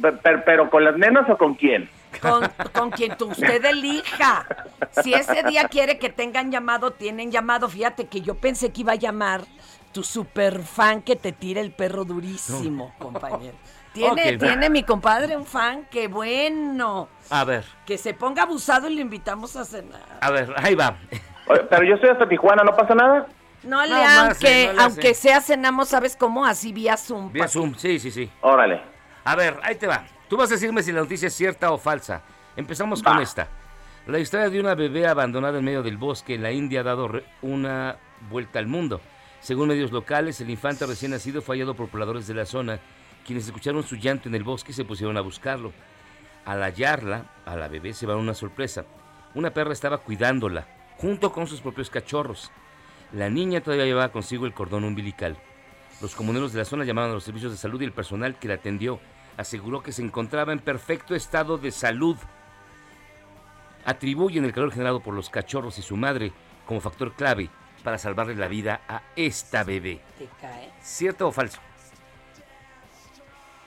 Pe- per- ¿Pero con las nenas o con quién? Con, con quien tú- usted elija. Si ese día quiere que tengan llamado, tienen llamado. Fíjate que yo pensé que iba a llamar tu super fan que te tira el perro durísimo, compañero. Tiene, tiene mi compadre un fan que bueno. A ver, Que se ponga abusado y lo invitamos a cenar. a ver, ahí va. Oye, Pero yo estoy hasta Tijuana, ¿no pasa nada? No le, No, aunque, no le hace. aunque sea cenamos, ¿sabes cómo? Así vía Zoom. Vía Zoom, sí, sí, sí. Órale. A ver, ahí te va. Tú vas a decirme si la noticia es cierta o falsa. Empezamos con esta. La historia de una bebé abandonada en medio del bosque en la India ha dado una vuelta al mundo. Según medios locales, el infante recién nacido fue hallado por pobladores de la zona, quienes escucharon su llanto en el bosque y se pusieron a buscarlo. Al hallarla, a la bebé se va una sorpresa. Una perra estaba cuidándola, junto con sus propios cachorros. La niña todavía llevaba consigo el cordón umbilical. Los comuneros de la zona llamaron a los servicios de salud y el personal que la atendió aseguró que se encontraba en perfecto estado de salud. Atribuyen el calor generado por los cachorros y su madre como factor clave para salvarle la vida a esta bebé. Te cae. ¿Cierto o falso?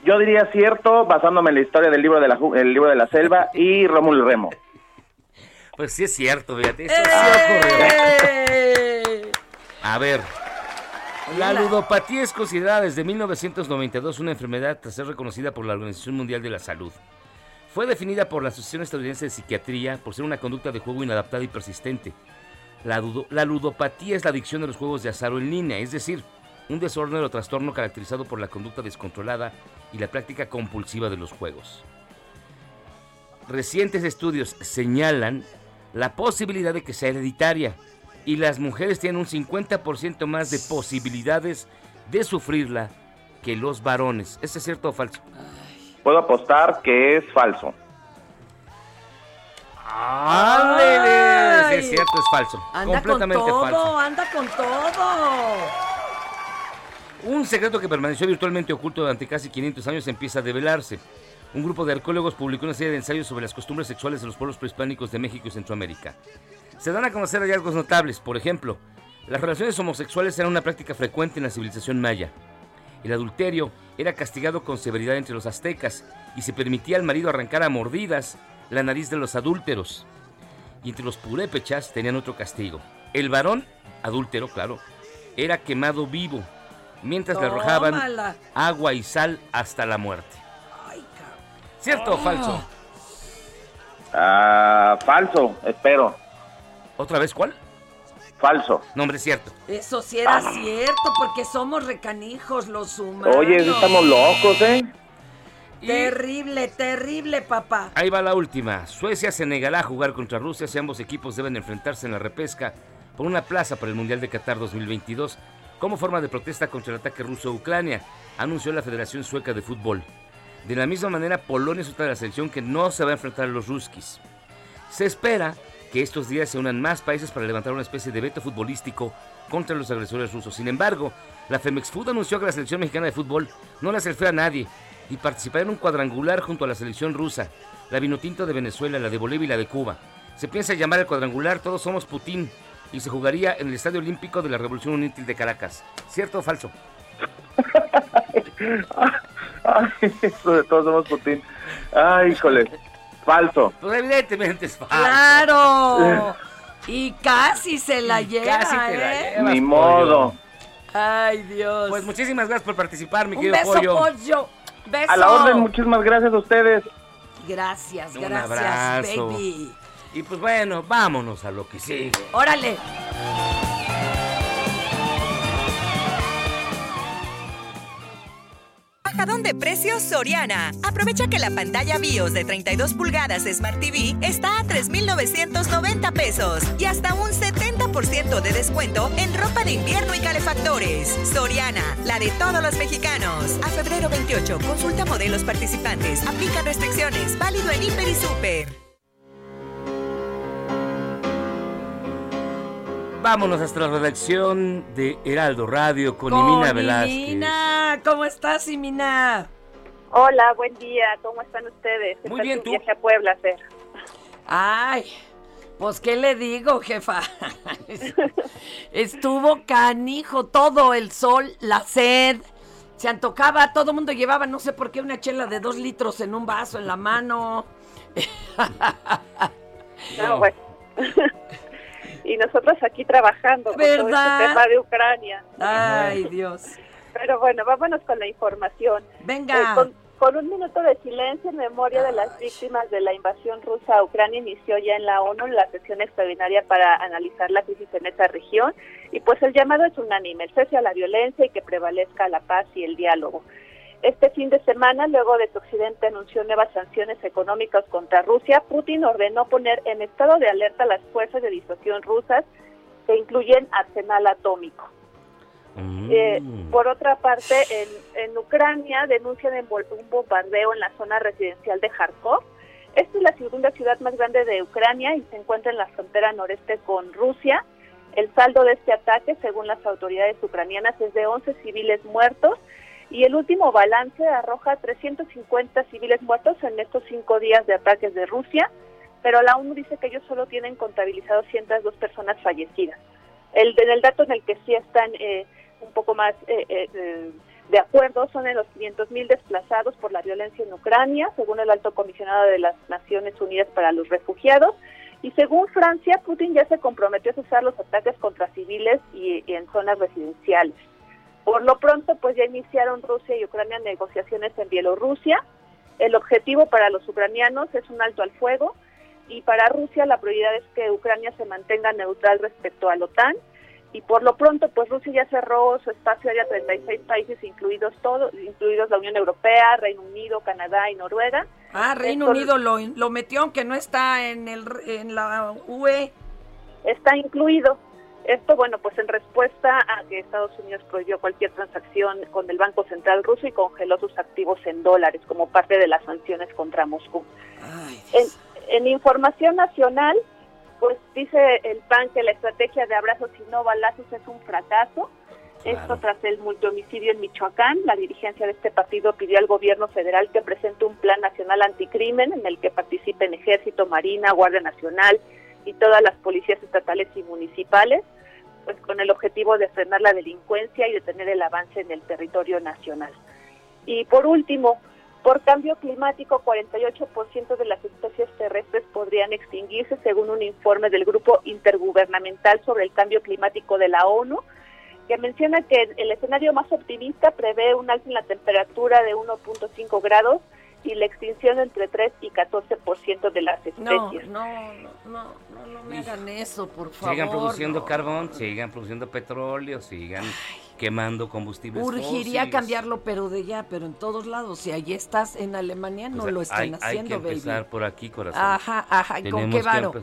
Yo diría cierto, basándome en la historia del libro de la, el libro de la selva *laughs* y Rómulo Remo. Pues sí es cierto, fíjate. Eso sí ocurrió. A ver. La ludopatía es considerada desde 1992 una enfermedad tras ser reconocida por la Organización Mundial de la Salud. Fue definida por la Asociación Estadounidense de Psiquiatría por ser una conducta de juego inadaptada y persistente. La, ludo- la ludopatía es la adicción de los juegos de azar o en línea, es decir, un desorden o trastorno caracterizado por la conducta descontrolada y la práctica compulsiva de los juegos. Recientes estudios señalan la posibilidad de que sea hereditaria y las mujeres tienen un 50% más de posibilidades de sufrirla que los varones. ¿Esto es cierto o falso? Puedo apostar que es falso. ¡Ándele! Sí, es cierto, es falso. Anda Completamente con todo, falso. anda con todo. Un secreto que permaneció virtualmente oculto durante casi 500 años empieza a develarse. Un grupo de arqueólogos publicó una serie de ensayos sobre las costumbres sexuales de los pueblos prehispánicos de México y Centroamérica. Se dan a conocer hallazgos notables, por ejemplo, las relaciones homosexuales eran una práctica frecuente en la civilización maya. El adulterio era castigado con severidad entre los aztecas y se permitía al marido arrancar a mordidas la nariz de los adúlteros. Y entre los purépechas tenían otro castigo. El varón, adúltero, claro, era quemado vivo, mientras le arrojaban agua y sal hasta la muerte. ¿Cierto o falso? Ah, falso, espero. ¿Otra vez cuál? Falso. Nombre cierto. Eso sí era cierto, porque somos recanijos los humanos. Oye, estamos locos, ¿eh? Terrible, terrible, papá. Ahí va la última. Suecia se negará a jugar contra Rusia si ambos equipos deben enfrentarse en la repesca por una plaza para el Mundial de Qatar 2022 como forma de protesta contra el ataque ruso a Ucrania, anunció la Federación Sueca de Fútbol. De la misma manera, Polonia es otra de la selección que no se va a enfrentar a los ruskis. Se espera que estos días se unan más países para levantar una especie de veto futbolístico contra los agresores rusos. Sin embargo, la Femex Food anunció que la selección mexicana de fútbol no hace feo a nadie y participará en un cuadrangular junto a la selección rusa, la Vinotinto de Venezuela, la de Bolivia y la de Cuba. Se piensa llamar el cuadrangular Todos Somos Putin y se jugaría en el Estadio Olímpico de la Revolución Unida de Caracas. ¿Cierto o falso? *laughs* Ay, eso de todos somos Putin. Ay, híjole. Falso. Pues evidentemente es falso. ¡Claro! *laughs* Y casi se la lleva, casi te la ¿eh? llevas, Ni pollo. modo. Ay, Dios. Pues muchísimas gracias por participar, mi Un querido beso, pollo. pollo. Beso. A la orden, muchísimas gracias a ustedes. Gracias, Un gracias, abrazo. baby. Y pues bueno, vámonos a lo que sigue. Órale. Bajadón de precios Soriana. Aprovecha que la pantalla BIOS de 32 pulgadas Smart TV está a 3,990 pesos y hasta un 70% de descuento en ropa de invierno y calefactores. Soriana, la de todos los mexicanos. A febrero 28, consulta modelos participantes. Aplica restricciones. Válido en Hiper y Super. Vámonos hasta la redacción de Heraldo Radio con, Con Imina Velázquez. Imina. ¿Cómo estás, Imina? Hola, buen día. ¿Cómo están ustedes? Muy bien, ¿tú? viaje a Puebla, Fer. Ay, pues qué le digo, jefa. *laughs* Estuvo canijo todo el sol, la sed. Se antocaba, todo el mundo llevaba, no sé por qué, una chela de dos litros en un vaso en la mano. *laughs* No, bueno. *laughs* y nosotros aquí trabajando con todo ¿Verdad? este tema de Ucrania. Ay, Dios. Pero bueno, vámonos con la información. Venga. Eh, con, con un minuto de silencio en memoria de las víctimas de la invasión rusa a Ucrania inició ya en la ONU la sesión extraordinaria para analizar la crisis en esa región y pues el llamado es unánime, el cese a la violencia y que prevalezca la paz y el diálogo. Este fin de semana, luego de que Occidente anunció nuevas sanciones económicas contra Rusia, Putin ordenó poner en estado de alerta las fuerzas de disuasión rusas que incluyen arsenal atómico. Eh, por otra parte, en, en Ucrania denuncian un bombardeo en la zona residencial de Kharkov. Esta es la segunda ciudad más grande de Ucrania y se encuentra en la frontera noreste con Rusia. El saldo de este ataque, según las autoridades ucranianas, es de 11 civiles muertos y el último balance arroja 350 civiles muertos en estos cinco días de ataques de Rusia, pero la ONU dice que ellos solo tienen contabilizados 102 personas fallecidas. El, en el dato en el que sí están eh, un poco más eh, eh, eh, de acuerdo son en los 500.000 desplazados por la violencia en Ucrania, según el alto comisionado de las Naciones Unidas para los Refugiados. Y según Francia, Putin ya se comprometió a cesar los ataques contra civiles y, y en zonas residenciales. Por lo pronto, pues ya iniciaron Rusia y Ucrania negociaciones en Bielorrusia. El objetivo para los ucranianos es un alto al fuego y para Rusia la prioridad es que Ucrania se mantenga neutral respecto a la OTAN y por lo pronto pues Rusia ya cerró su espacio aéreo a 36 países incluidos todos incluidos la Unión Europea, Reino Unido, Canadá y Noruega. Ah, Reino Unido lo, lo metió aunque no está en, el, en la. UE. está incluido. Esto, bueno, pues en respuesta a que Estados Unidos prohibió cualquier transacción con el Banco Central ruso y congeló sus activos en dólares como parte de las sanciones contra Moscú. En, en información nacional, pues dice el PAN que la estrategia de abrazos y no balazos es un fracaso. Esto tras el multihomicidio en Michoacán, la dirigencia de este partido pidió al gobierno federal que presente un plan nacional anticrimen en el que participen ejército, marina, guardia nacional y todas las policías estatales y municipales, pues con el objetivo de frenar la delincuencia y detener el avance en el territorio nacional. Y por último, por cambio climático, 48% de las especies terrestres podrían extinguirse, según un informe del Grupo Intergubernamental sobre el Cambio Climático de la ONU, que menciona que el escenario más optimista prevé un alto en la temperatura de 1.5 grados y la extinción entre 3 y 14% de las especies. No, no, no, no, no, me hagan eso, por favor. Sigan produciendo no. carbón, sigan produciendo petróleo, sigan quemando combustibles Urgiría fósiles. cambiarlo, pero de ya, pero en todos lados. Si allí estás en Alemania, no Pues lo están hay, hay haciendo, que empezar baby. por aquí, corazón. Ajá, ajá. ¿y ¿Con qué varo?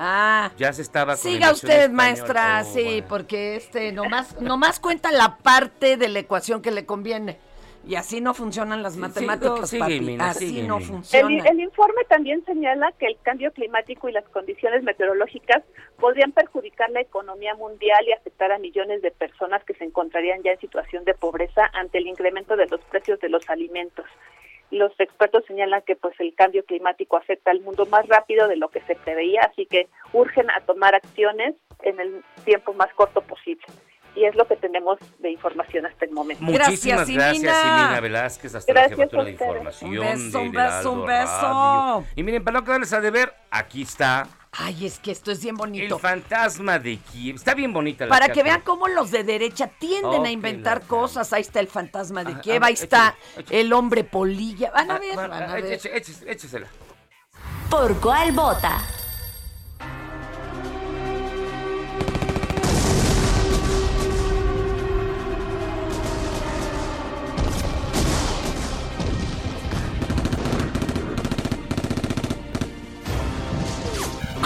Ah. Ya se estaba con Siga usted, española. maestra, Oh, sí, bueno. porque este nomás, nomás cuenta la parte de la ecuación que le conviene. Y así no funcionan las matemáticas, sigue, papi. Mina, así no Mina. El, el informe también señala que el cambio climático y las condiciones meteorológicas podrían perjudicar la economía mundial y afectar a millones de personas que se encontrarían ya en situación de pobreza ante el incremento de los precios de los alimentos. Los expertos señalan que pues el cambio climático afecta al mundo más rápido de lo que se preveía, así que urgen a tomar acciones en el tiempo más corto posible. Y es lo que tenemos de información hasta el momento. Muchísimas gracias, Simina Velázquez, hasta la Gracias jefatura a de información. Un beso, un beso, un beso. Y miren, para no quedarles a deber, aquí está Ay, es que esto es bien bonito. el fantasma de Kiev. Está bien bonita la Para que vean cómo los de derecha tienden a inventar la- cosas. Ahí está el fantasma de Ah, Kiev, ah, ahí está échale, el hombre polilla. Van a Ah, ver, va- van a ah, ver. échesela. ¿Por cuál vota?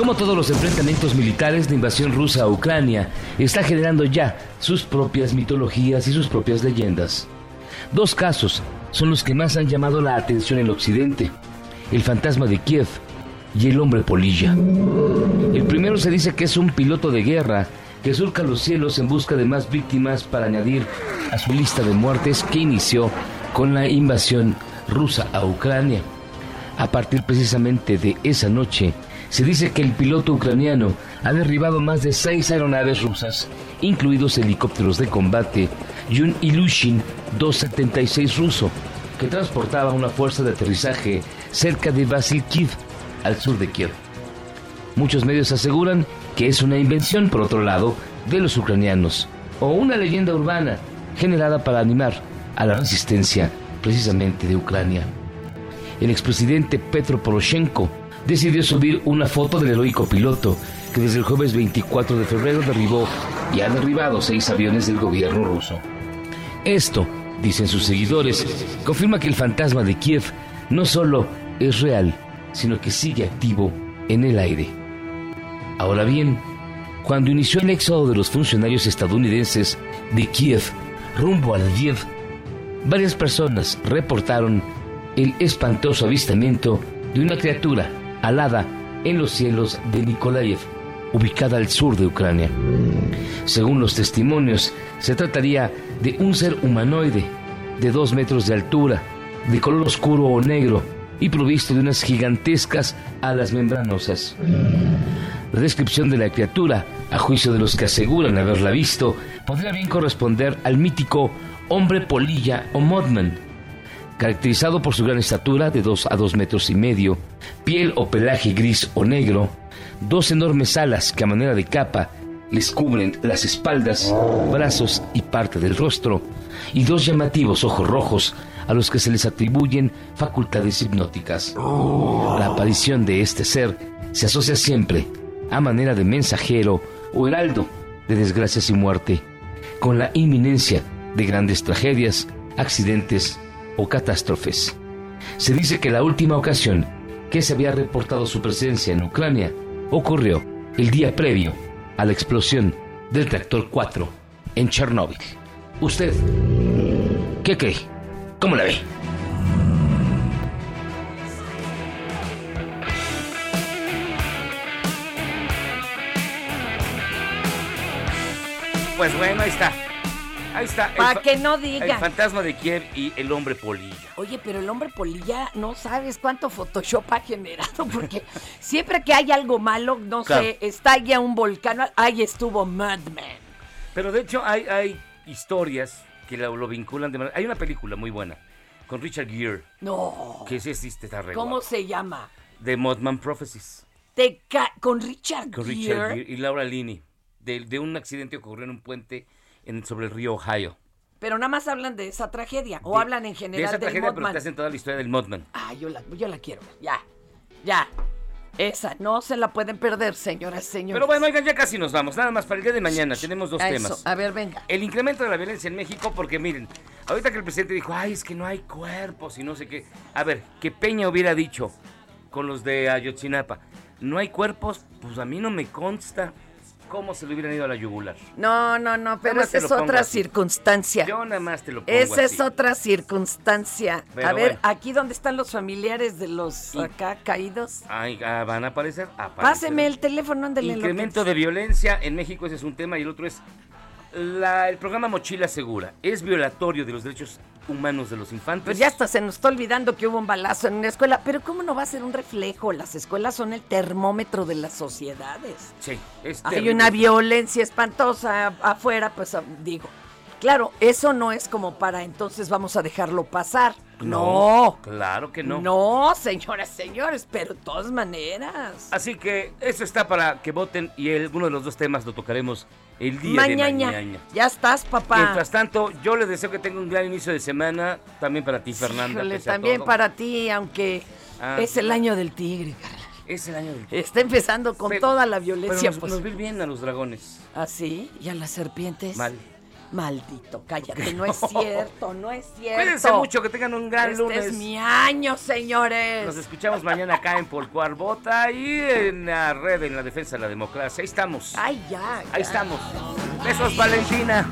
Como todos los enfrentamientos militares, la invasión rusa a Ucrania está generando ya sus propias mitologías y sus propias leyendas. Dos casos son los que más han llamado la atención en Occidente. El fantasma de Kiev y el hombre polilla. El primero se dice que es un piloto de guerra que surca los cielos en busca de más víctimas para añadir a su lista de muertes que inició con la invasión rusa a Ucrania. A partir precisamente de esa noche, se dice que el piloto ucraniano ha derribado más de seis aeronaves rusas, incluidos helicópteros de combate y un Ilushin 276 ruso, que transportaba una fuerza de aterrizaje cerca de Vasilkiv, al sur de Kiev. Muchos medios aseguran que es una invención, por otro lado, de los ucranianos, o una leyenda urbana generada para animar a la resistencia precisamente de Ucrania. El expresidente Petro Poroshenko decidió subir una foto del heroico piloto que desde el jueves 24 de febrero derribó y ha derribado seis aviones del gobierno ruso. Esto, dicen sus seguidores, confirma que el fantasma de Kiev no solo es real, sino que sigue activo en el aire. Ahora bien, cuando inició el éxodo de los funcionarios estadounidenses de Kiev rumbo a Lviv, varias personas reportaron el espantoso avistamiento de una criatura alada en los cielos de Nikolaev, ubicada al sur de Ucrania. Según los testimonios, se trataría de un ser humanoide de dos metros de altura, de color oscuro o negro y provisto de unas gigantescas alas membranosas. La descripción de la criatura, a juicio de los que aseguran haberla visto, podría bien corresponder al mítico hombre polilla o modman, caracterizado por su gran estatura de 2 a 2 metros y medio, piel o pelaje gris o negro, dos enormes alas que a manera de capa les cubren las espaldas, brazos y parte del rostro, y dos llamativos ojos rojos a los que se les atribuyen facultades hipnóticas. La aparición de este ser se asocia siempre a manera de mensajero o heraldo de desgracias y muerte, con la inminencia de grandes tragedias, accidentes o catástrofes. Se dice que la última ocasión que se había reportado su presencia en Ucrania ocurrió el día previo a la explosión del reactor 4 en Chernóbil. ¿Usted qué cree? ¿Cómo la ve? Pues bueno, ahí está. Ahí está. el Pa' fa- que no El digan. fantasma de Kiev y el hombre polilla. Oye, pero el hombre polilla no sabes cuánto Photoshop ha generado, porque siempre que hay algo malo, no Claro. sé, estalla un volcán, ahí estuvo Madman. Pero de hecho hay, hay historias que lo, lo vinculan de manera... Hay una película muy buena con Richard Gere. No. Que ese existe, está re ¿Cómo guapo. se llama? The Mothman Prophecies. Te con Richard Con Gere. Richard Gere y Laura Linney. De, de un accidente ocurrió en un puente en, sobre el río Ohio. Pero nada más hablan de esa tragedia, o De- hablan en De general esa del tragedia, pero Mothman. te hacen toda la historia del Mothman. Ah, yo la, yo la quiero ya, ya. Esa, no se la pueden perder, señoras, señores. Pero bueno, oigan, ya casi nos vamos. Nada más para el día de mañana tenemos dos A eso, temas. A ver, venga. El incremento de la violencia en México, porque miren, ahorita que el presidente dijo, ay, es que no hay cuerpos y no sé qué. A ver, que Peña hubiera dicho con los de Ayotzinapa, no hay cuerpos, Pues a mí no me consta cómo se le hubieran ido a la yugular. No, no, no, pero esa es otra así. circunstancia. Yo nada más te lo pongo Esa así. es otra circunstancia. Pero a ver, bueno. aquí donde están los familiares de los acá caídos. Ay, ah, van a aparecer. Páseme el teléfono, ándale. Incremento de violencia en México, ese es un tema, y el otro es la- el programa Mochila Segura. ¿Es violatorio de los derechos humanos de los infantes? Pues ya hasta se nos está olvidando que hubo un balazo en una escuela, pero ¿cómo no va a ser un reflejo? Las escuelas son el termómetro de las sociedades. Sí, es Hay una violencia espantosa afuera, pues ah, digo. Claro, eso no es como para entonces vamos a dejarlo pasar. No. Claro que no. No, señoras, señores, pero de todas maneras. Así que eso está para que voten y el- uno de los dos temas lo tocaremos el día Mañana. de mañana. Ya estás, papá. Mientras tanto, yo les deseo que tenga un gran inicio de semana, también para ti, Fernanda. Híjole, también todo. para ti, aunque Ah. es el año del tigre. Carla. Es el año del Está empezando con Pero- toda la Pero violencia. nos, pues. nos vi bien a los dragones. ¿Ah, sí? ¿Y a las serpientes? Mal. Maldito, cállate, no es cierto, no es cierto. Cuídense mucho, que tengan un gran este lunes. es mi año, señores. Nos escuchamos mañana acá en Por Cual Vota y en la red en la defensa de la democracia. Ahí estamos. Ay, ya. Ahí estamos. Besos, Valentina.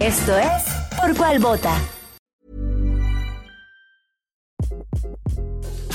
Esto es Por Cual Vota.